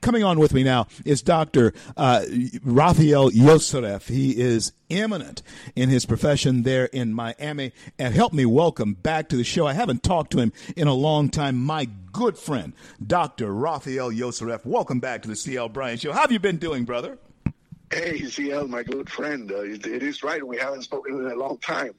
Coming on with me now is Dr. Uh, Rafael Yoserev. He is eminent in his profession there in Miami. And help me welcome back to the show. I haven't talked to him in a long time. My good friend, Dr. Rafael Yoserev. Welcome back to the CL Bryant Show. How have you been doing, brother? Hey, CL, my good friend. Uh, it, it is right. We haven't spoken in a long time.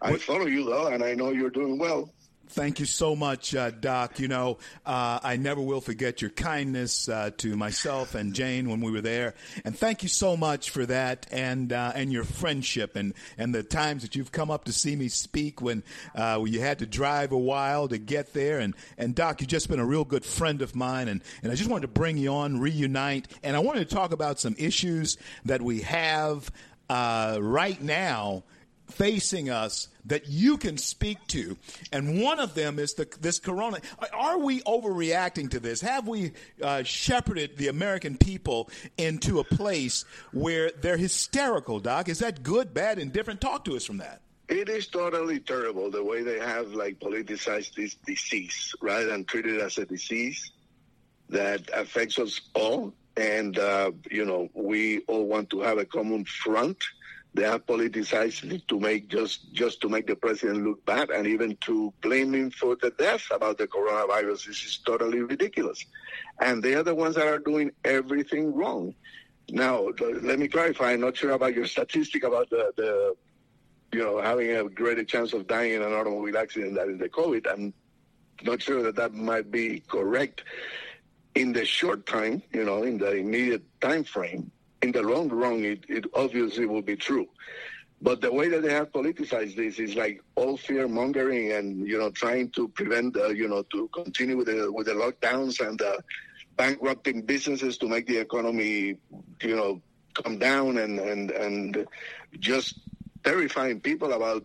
I follow you, though, and I know you're doing well. Thank you so much, uh, Doc. You know, uh, I never will forget your kindness uh, to myself and Jane when we were there, and thank you so much for that and uh, and your friendship and and the times that you've come up to see me speak when uh, you had to drive a while to get there. And and Doc, you've just been a real good friend of mine, and and I just wanted to bring you on, reunite, and I wanted to talk about some issues that we have uh, right now facing us that you can speak to, and one of them is the, this corona. Are we overreacting to this? Have we uh, shepherded the American people into a place where they're hysterical, Doc? Is that good, bad, indifferent? Talk to us from that. It is totally terrible the way they have like politicized this disease, right, and treated it as a disease that affects us all. And uh, you know, we all want to have a common front they have politicized it to make just just to make the president look bad and even to blame him for the death about the coronavirus. This is totally ridiculous. And they are the ones that are doing everything wrong. Now, let me clarify. I'm not sure about your statistic about the, the you know, having a greater chance of dying in an automobile accident than in the COVID. I'm not sure that that might be correct in the short time, you know, in the immediate time frame in the long run, it, it obviously will be true. But the way that they have politicized this is like all fear mongering and you know trying to prevent uh, you know to continue with the with the lockdowns and uh, bankrupting businesses to make the economy you know come down and and and just terrifying people about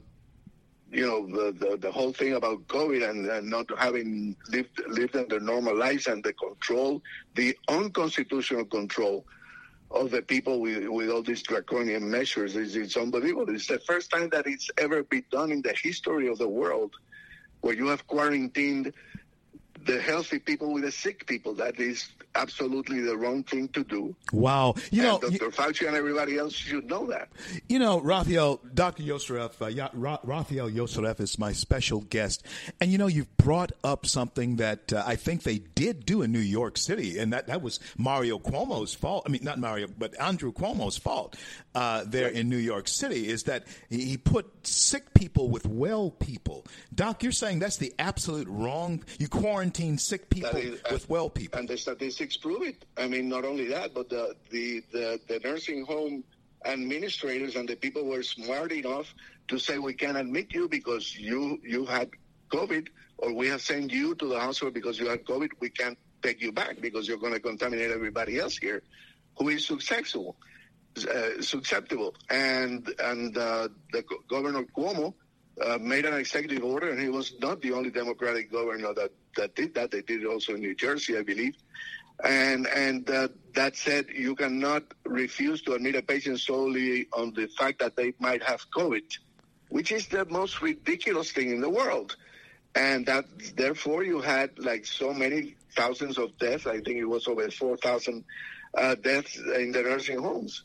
you know the, the, the whole thing about COVID and, and not having lived lived under normal lives and the control, the unconstitutional control of the people with, with all these draconian measures is it's unbelievable. It's the first time that it's ever been done in the history of the world where you have quarantined the healthy people with the sick people. That is absolutely the wrong thing to do. Wow. You know, Dr. You, Fauci and everybody else should know that. You know, Rafael, Dr. Yoserev, uh, Rafael Yoserev is my special guest. And, you know, you've brought up something that uh, I think they did do in New York City, and that, that was Mario Cuomo's fault. I mean, not Mario, but Andrew Cuomo's fault uh, there in New York City is that he put sick people with well people. Doc, you're saying that's the absolute wrong. You quarantine sick people is, with well people. And the statistics prove it. I mean, not only that, but the, the, the, the nursing home administrators and the people were smart enough to say we can't admit you because you you had COVID, or we have sent you to the hospital because you had COVID. We can't take you back because you're going to contaminate everybody else here, who is susceptible. Uh, susceptible, and and uh, the governor Cuomo uh, made an executive order, and he was not the only Democratic governor that that did that. They did it also in New Jersey, I believe and and uh, that said, you cannot refuse to admit a patient solely on the fact that they might have COVID, which is the most ridiculous thing in the world. And that therefore you had like so many thousands of deaths. I think it was over four thousand uh, deaths in the nursing homes.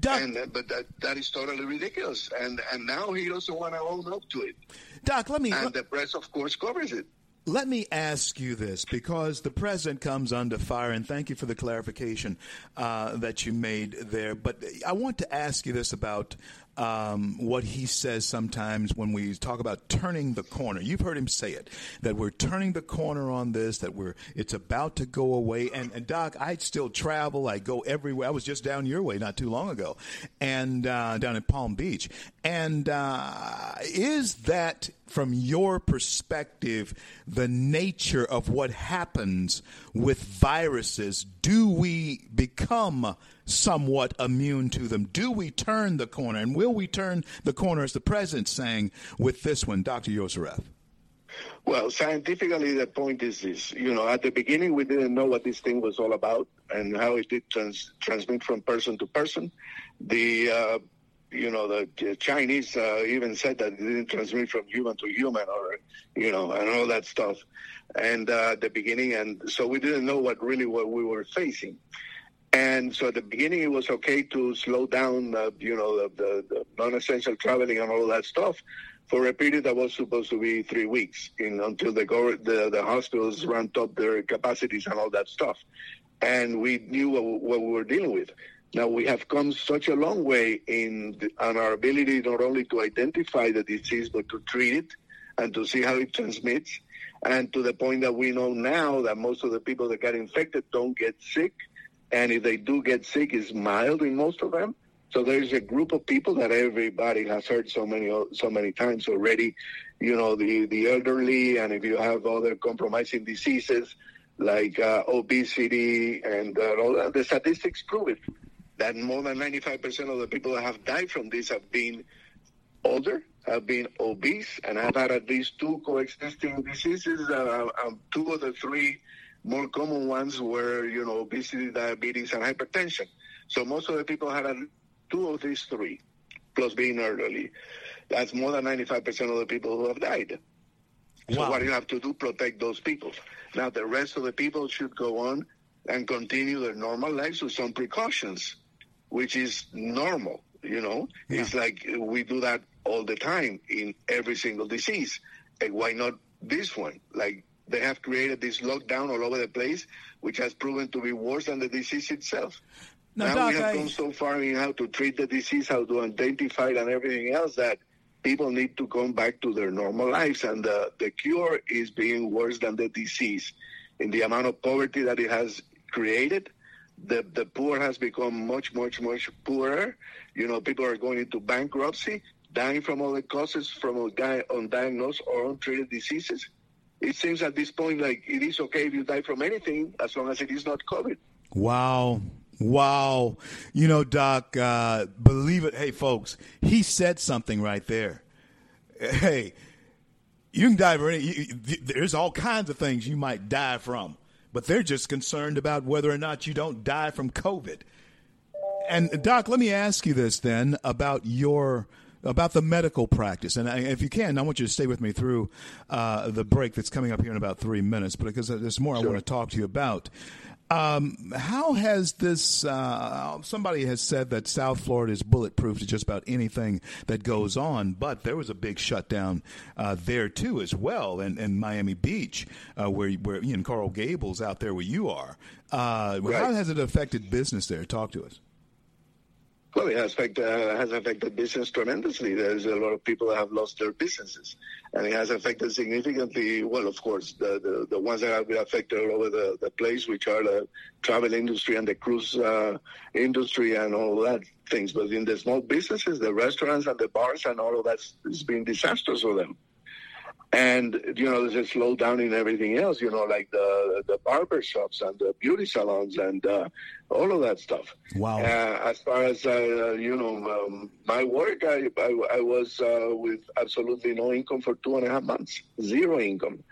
Doc, and, uh, but that, that is totally ridiculous. And and now he doesn't want to own up to it. Doc, let me. And the press, of course, covers it. Let me ask you this because the president comes under fire, and thank you for the clarification uh, that you made there. But I want to ask you this about um, what he says sometimes when we talk about turning the corner. You've heard him say it that we're turning the corner on this, that we're it's about to go away. And, and Doc, I still travel. I go everywhere. I was just down your way not too long ago, and uh, down in Palm Beach. And uh, is that from your perspective the nature of what happens with viruses? Do we become somewhat immune to them? Do we turn the corner? And will we turn the corner, as the president's saying, with this one, Dr. Yoserev? Well, scientifically, the point is this. You know, at the beginning, we didn't know what this thing was all about and how it did trans- transmit from person to person. The, uh, you know, the Chinese uh, even said that it didn't transmit from human to human or, you know, and all that stuff. and uh, at the beginning, and so we didn't know what really what we were facing. And so at the beginning, it was okay to slow down, uh, you know, the, the, the, non-essential traveling and all that stuff for a period that was supposed to be three weeks in, until the, the, the hospitals ramped up their capacities and all that stuff. And we knew what, what we were dealing with. Now we have come such a long way in the, our ability not only to identify the disease but to treat it and to see how it transmits, and to the point that we know now that most of the people that get infected don't get sick and if they do get sick, it's mild in most of them. So there's a group of people that everybody has heard so many so many times already. You know, the the elderly, and if you have other compromising diseases like uh, obesity and uh, all that, the statistics prove it that more than 95% of the people that have died from this have been older, have been obese, and have had at least two coexisting diseases. Uh, um, two of the three more common ones were, you know, obesity, diabetes, and hypertension. So most of the people had two of these three, plus being elderly. That's more than 95% of the people who have died. So wow. what you have to do, protect those people. Now the rest of the people should go on and continue their normal lives with some precautions, which is normal. You know, yeah. it's like we do that all the time in every single disease. And why not this one? Like they have created this lockdown all over the place, which has proven to be worse than the disease itself. Now, now Doc, we have I... gone so far in how to treat the disease, how to identify it, and everything else that people need to come back to their normal lives. And the, the cure is being worse than the disease. In the amount of poverty that it has created, the, the poor has become much, much, much poorer. You know, people are going into bankruptcy, dying from all the causes from undiagnosed or untreated diseases it seems at this point like it is okay if you die from anything as long as it is not COVID. Wow. Wow. You know, Doc, uh, believe it. Hey, folks, he said something right there. Hey, you can die from any, there's all kinds of things you might die from, but they're just concerned about whether or not you don't die from COVID. And, Doc, let me ask you this then about your about the medical practice. And if you can, I want you to stay with me through uh, the break that's coming up here in about three minutes, because there's more sure. I want to talk to you about. Um, how has this? Uh, somebody has said that South Florida is bulletproof to just about anything that goes on, but there was a big shutdown uh, there too, as well, in, in Miami Beach, uh, where where in Coral Gables, out there where you are. Uh, right. How has it affected business there? Talk to us. Well, it has, uh, has affected business tremendously. There's a lot of people that have lost their businesses, and it has affected significantly. Well, of course, the the, the ones that have been affected all over the, the place, which are the travel industry and the cruise uh, industry and all that things. But in the small businesses, the restaurants and the bars and all of that, it's been disastrous for them and you know there's a slowdown in everything else you know like the the barber shops and the beauty salons and uh, all of that stuff. Wow. Uh, as far as uh, you know um, my work i i, I was uh, with absolutely no income for two and a half months zero income.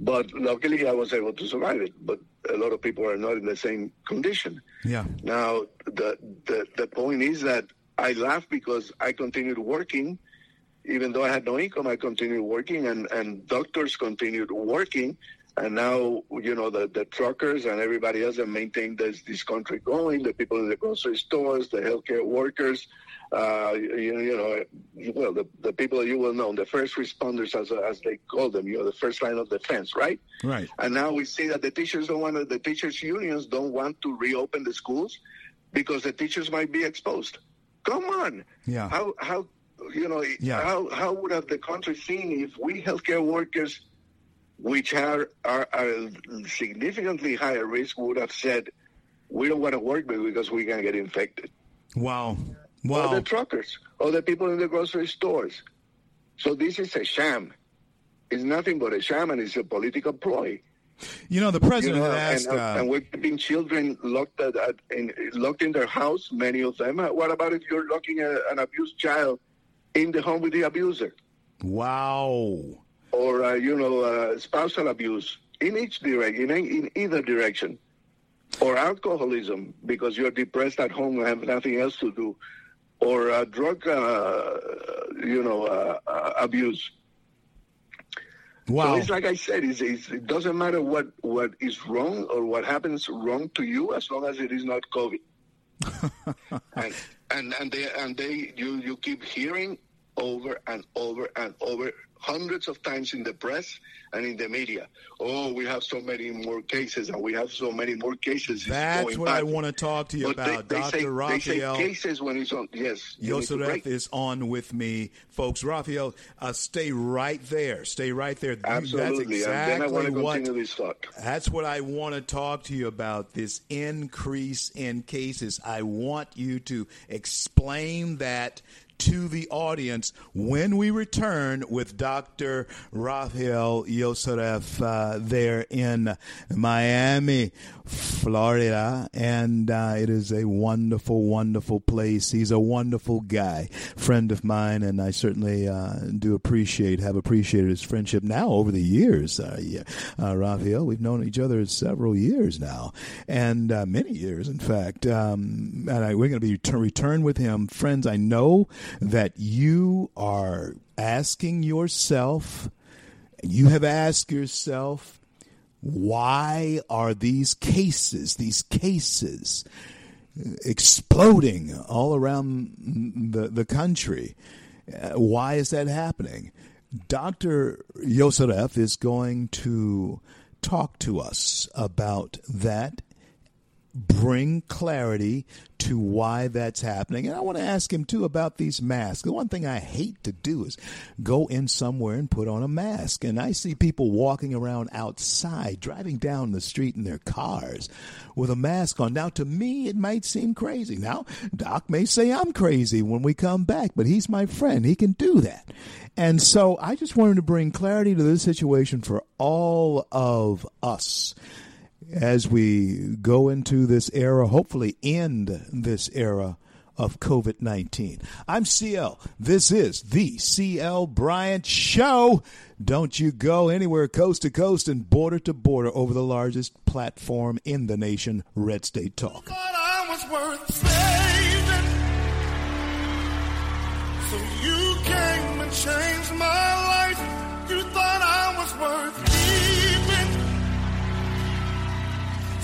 But luckily i was able to survive it. But a lot of people are not in the same condition. Yeah. Now the the, the point is that i laugh because i continued working even though I had no income, I continued working, and, and doctors continued working. And now, you know, the, the truckers and everybody else that maintain this, this country going, the people in the grocery stores, the healthcare workers, uh, you, you know, well, the, the people that you will know, the first responders, as, as they call them, you know, the first line of defense, right? Right. And now we see that the teachers don't want to, the teachers' unions don't want to reopen the schools because the teachers might be exposed. Come on. Yeah. How, how you know, yeah. how, how would have the country seen if we healthcare workers, which are, are, are significantly higher risk, would have said, we don't want to work because we're going to get infected. Wow. Wow. Or the truckers, or the people in the grocery stores. So this is a sham. It's nothing but a sham, and it's a political ploy. You know, the president you know, asked, and, uh, and, we're keeping children locked at, at, in, locked in their house. Many of them. What about if you're locking a, an abused child in the home with the abuser. Wow. Or, uh, you know, uh, spousal abuse in each direction, in, in either direction. Or alcoholism because you're depressed at home and have nothing else to do. Or uh, drug, uh, you know, uh, uh, abuse. Wow. So it's like I said, it's, it's, it doesn't matter what, what is wrong or what happens wrong to you as long as it is not COVID. and, and and they and they you you keep hearing over and over and over hundreds of times in the press and in the media. Oh, we have so many more cases, and we have so many more cases. That's what back. I want to talk to you but about, they, they Dr. say, Rafael. They say cases when it's on. Yes, Yosef is on with me, folks. Rafael, uh, stay right there. Stay right there. Absolutely. That's exactly and then I want to what. That's what I want to talk to you about. This increase in cases. I want you to explain that to the audience when we return with Dr. Rafael Yosef uh, there in Miami, Florida. And uh, it is a wonderful, wonderful place. He's a wonderful guy, friend of mine, and I certainly uh, do appreciate, have appreciated his friendship now over the years. Uh, yeah, uh, Rafael, we've known each other several years now, and uh, many years, in fact. Um, and I, we're going to be return, return with him. Friends, I know that you are asking yourself, you have asked yourself, why are these cases, these cases, exploding all around the, the country? Uh, why is that happening? Dr. Yosef is going to talk to us about that bring clarity to why that's happening. And I want to ask him too about these masks. The one thing I hate to do is go in somewhere and put on a mask. And I see people walking around outside, driving down the street in their cars with a mask on. Now, to me, it might seem crazy. Now, Doc may say I'm crazy when we come back, but he's my friend. He can do that. And so I just wanted to bring clarity to this situation for all of us as we go into this era, hopefully end this era of COVID 19. I'm CL. This is the CL Bryant Show. Don't you go anywhere coast to coast and border to border over the largest platform in the nation, Red State Talk. So you came and changed my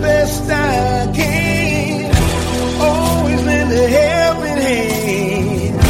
best I can. Always lend a helping hand.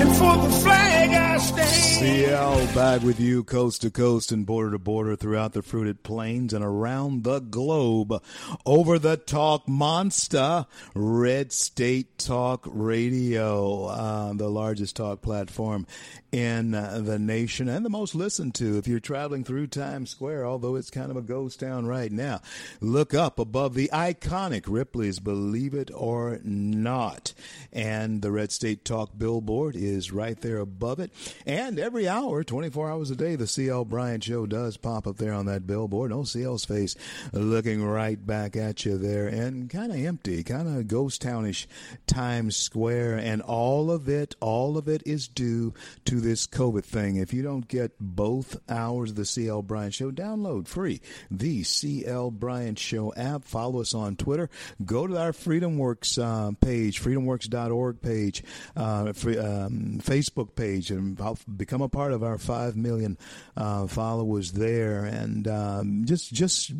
And for the flag I stand. CL back with you coast to coast and border to border throughout the fruited plains and around the globe. Over the talk monster, Red State Talk Radio, uh, the largest talk platform in uh, the nation and the most listened to if you're traveling through Times Square, although it's kind of a ghost town right now. Look up above the iconic Ripley's Believe It or Not. And the Red State Talk billboard is right there above it. And every hour, 24 hours a day, the CL Bryant Show does pop up there on that billboard. No CL's face looking right back at you there and kind of empty, kind of ghost townish Times Square. And all of it, all of it is due to this COVID thing. If you don't get both hours of the CL Bryant Show, download free the CL Bryant Show app. Follow us on Twitter. Go to our FreedomWorks uh, page, freedomworks.org page, uh, free, um, Facebook page, and become a part of our five million uh, followers there, and um, just just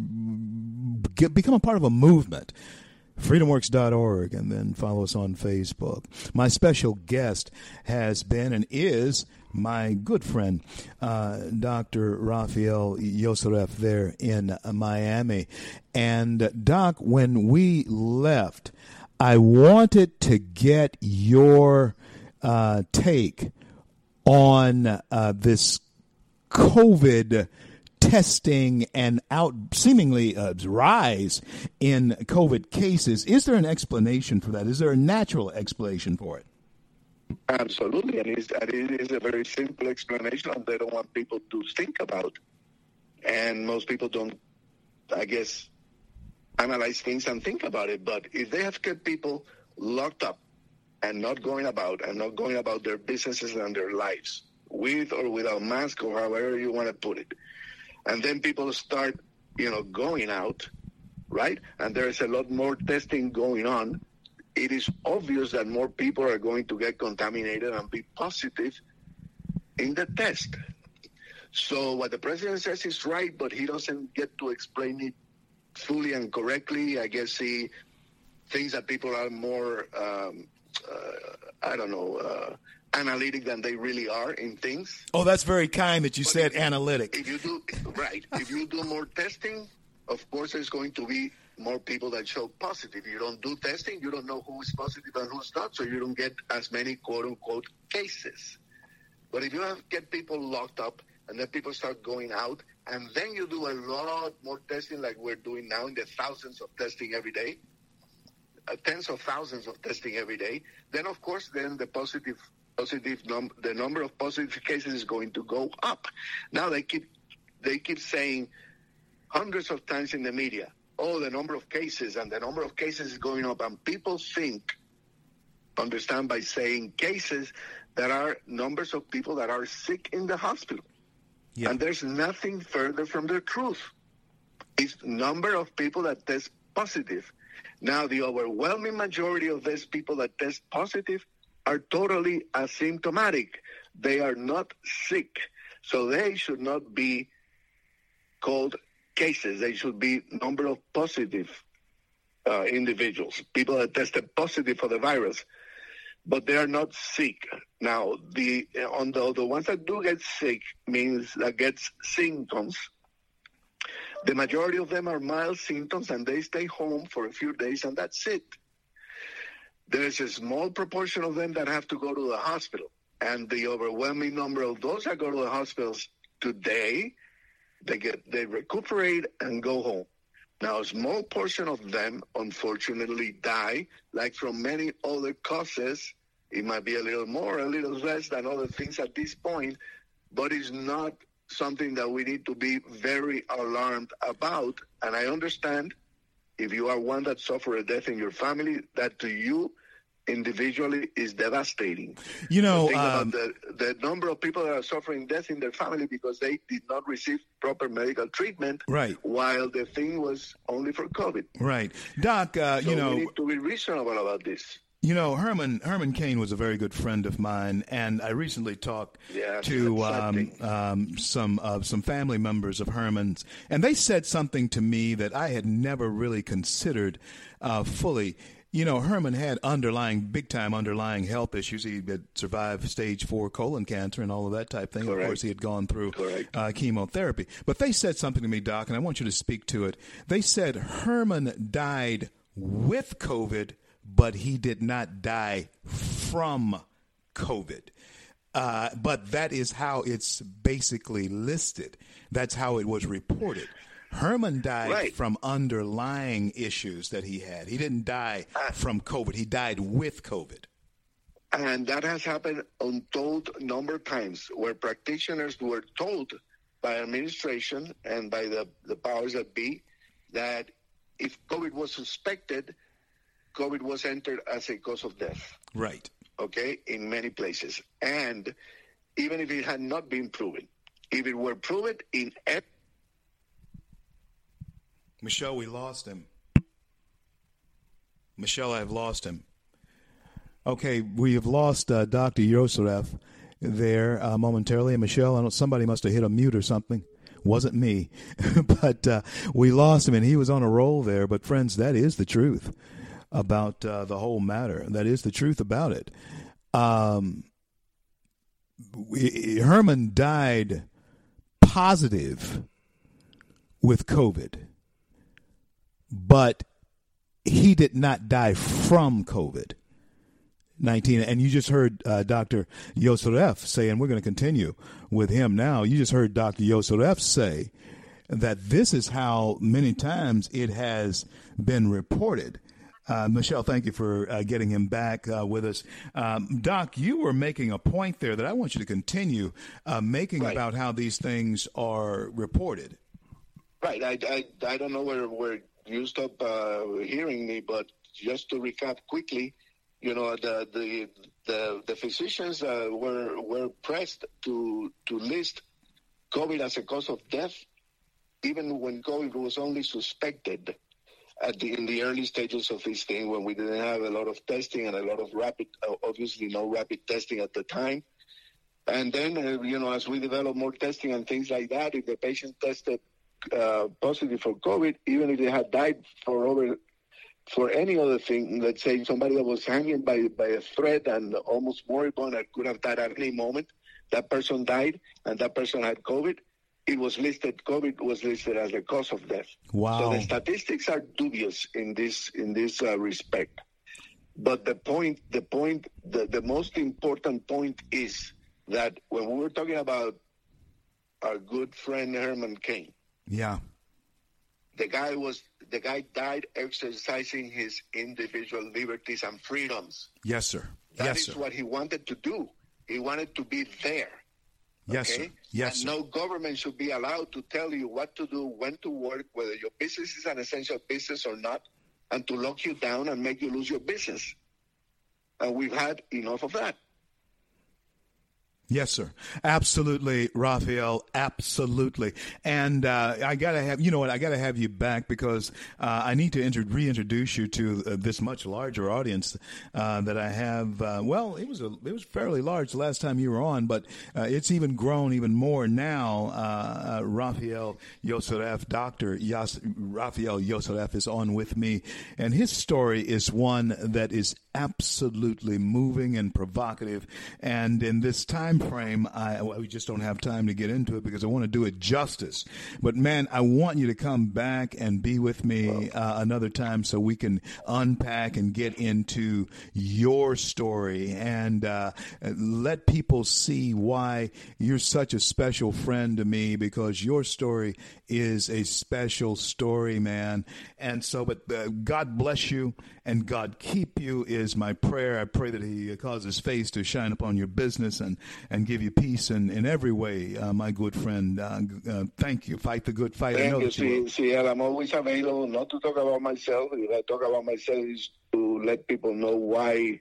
get, become a part of a movement freedomworks.org, and then follow us on Facebook. My special guest has been and is my good friend, uh, Dr. Rafael Yoserev, there in Miami. And, Doc, when we left, I wanted to get your uh, take on uh, this COVID testing and out seemingly uh, rise in COVID cases. Is there an explanation for that? Is there a natural explanation for it? Absolutely, and it's, it is a very simple explanation and they don't want people to think about. And most people don't, I guess, analyze things and think about it. But if they have kept people locked up and not going about and not going about their businesses and their lives, with or without mask or however you want to put it, and then people start, you know, going out, right? And there is a lot more testing going on. It is obvious that more people are going to get contaminated and be positive in the test. So what the president says is right, but he doesn't get to explain it fully and correctly. I guess he thinks that people are more, um, uh, I don't know, uh, analytic than they really are in things. Oh, that's very kind that you but said if, analytic. If you do right, if you do more testing, of course, there's going to be more people that show positive. You don't do testing, you don't know who is positive and who's not, so you don't get as many quote unquote cases. But if you have get people locked up and then people start going out, and then you do a lot more testing like we're doing now in the thousands of testing every day, uh, tens of thousands of testing every day, then of course then the positive positive num- the number of positive cases is going to go up. Now they keep they keep saying hundreds of times in the media, oh, the number of cases and the number of cases is going up, and people think understand by saying cases that are numbers of people that are sick in the hospital. Yeah. And there's nothing further from the truth. It's number of people that test positive. Now, the overwhelming majority of these people that test positive are totally asymptomatic. They are not sick. So they should not be called cases. They should be number of positive uh, individuals, people that tested positive for the virus, but they are not sick. Now, the on the the ones that do get sick means that gets symptoms. The majority of them are mild symptoms, and they stay home for a few days, and that's it. There's a small proportion of them that have to go to the hospital. And the overwhelming number of those that go to the hospitals today, they get they recuperate and go home. Now, a small portion of them, unfortunately, die, like from many other causes. It might be a little more, a little less than other things at this point, but it's not something that we need to be very alarmed about. And I understand if you are one that suffered a death in your family, that to you individually is devastating. You know, um, the, the number of people that are suffering death in their family because they did not receive proper medical treatment. Right. While the thing was only for COVID. Right, Doc. Uh, so you know, we need to be reasonable about this. You know, Herman Herman Cain was a very good friend of mine, and I recently talked yeah, to um, um, some uh, some family members of Herman's, and they said something to me that I had never really considered uh, fully. You know, Herman had underlying, big time underlying health issues. He had survived stage four colon cancer and all of that type thing. Correct. Of course, he had gone through uh, chemotherapy. But they said something to me, Doc, and I want you to speak to it. They said Herman died with COVID but he did not die from COVID. Uh, but that is how it's basically listed. That's how it was reported. Herman died right. from underlying issues that he had. He didn't die uh, from COVID. He died with COVID. And that has happened untold number of times where practitioners were told by administration and by the, the powers that be that if COVID was suspected, COVID was entered as a cause of death. Right. Okay, in many places. And even if it had not been proven, if it were proven in every Michelle, we lost him. Michelle, I've lost him. Okay, we have lost uh, Dr. Yoserev there uh, momentarily. And Michelle, I don't, somebody must have hit a mute or something. Wasn't me. but uh, we lost him, and he was on a roll there. But, friends, that is the truth. about uh, the whole matter. That is the truth about it. Um, Herman died positive with COVID, but he did not die from COVID. 19 and you just heard uh, dr yosef say and we're going to continue with him now you just heard dr yosef say that this is how many times it has been reported uh, Michelle, thank you for uh, getting him back uh, with us. Um, Doc, you were making a point there that I want you to continue uh, making right. about how these things are reported. Right. I, I, I don't know where, where you stop uh, hearing me, but just to recap quickly, you know, the the the, the physicians uh, were were pressed to to list COVID as a cause of death, even when COVID was only suspected at the in the early stages of this thing when we didn't have a lot of testing and a lot of rapid, obviously no rapid testing at the time. And then, uh, you know, as we develop more testing and things like that, if the patient tested uh, positive for COVID, even if they had died for over for any other thing, let's say somebody that was hanging by by a thread and almost moribund and could have died at any moment, that person died and that person had COVID, it was listed COVID was listed as the cause of death. Wow. So the statistics are dubious in this in this uh, respect. But the point, the point, the, the most important point is that when we were talking about our good friend Herman Cain, yeah, the guy was the guy died exercising his individual liberties and freedoms. Yes, sir. That yes, is sir. what he wanted to do. He wanted to be there. Yes, okay? sir. Yes, and sir. no government should be allowed to tell you what to do, when to work, whether your business is an essential business or not, and to lock you down and make you lose your business. And we've had enough of that. Yes, sir. Absolutely, Rafael. Absolutely. And uh, I gotta have you know what I gotta have you back because uh, I need to inter- reintroduce you to uh, this much larger audience uh, that I have. Uh, well, it was a it was fairly large the last time you were on, but uh, it's even grown even more now. Rafael Yosef, Doctor Yas- Rafael Yosef, is on with me, and his story is one that is absolutely moving and provocative. And in this time frame, I we just don't have time to get into it because I want to do it justice. But man, I want you to come back and be with me uh, another time so we can unpack and get into your story and uh, let people see why you're such a special friend to me because your story is a special story, man. And so, but uh, God bless you and God keep you is my prayer. I pray that He cause His face to shine upon your business and, and give you peace in, in every way, uh, my good friend. Uh, uh, thank you. Fight the good fight. Thank I know you. that you See, see, I'm always available not to talk about myself. If I talk about myself, is to let people know why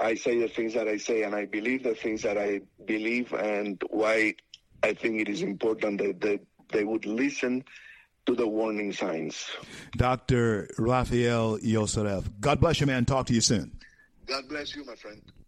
I say the things that I say and I believe the things that I believe and why I think it is important that, that they would listen to the warning signs. Dr. Rafael Yosef. God bless you, man. Talk to you soon. God bless you, my friend.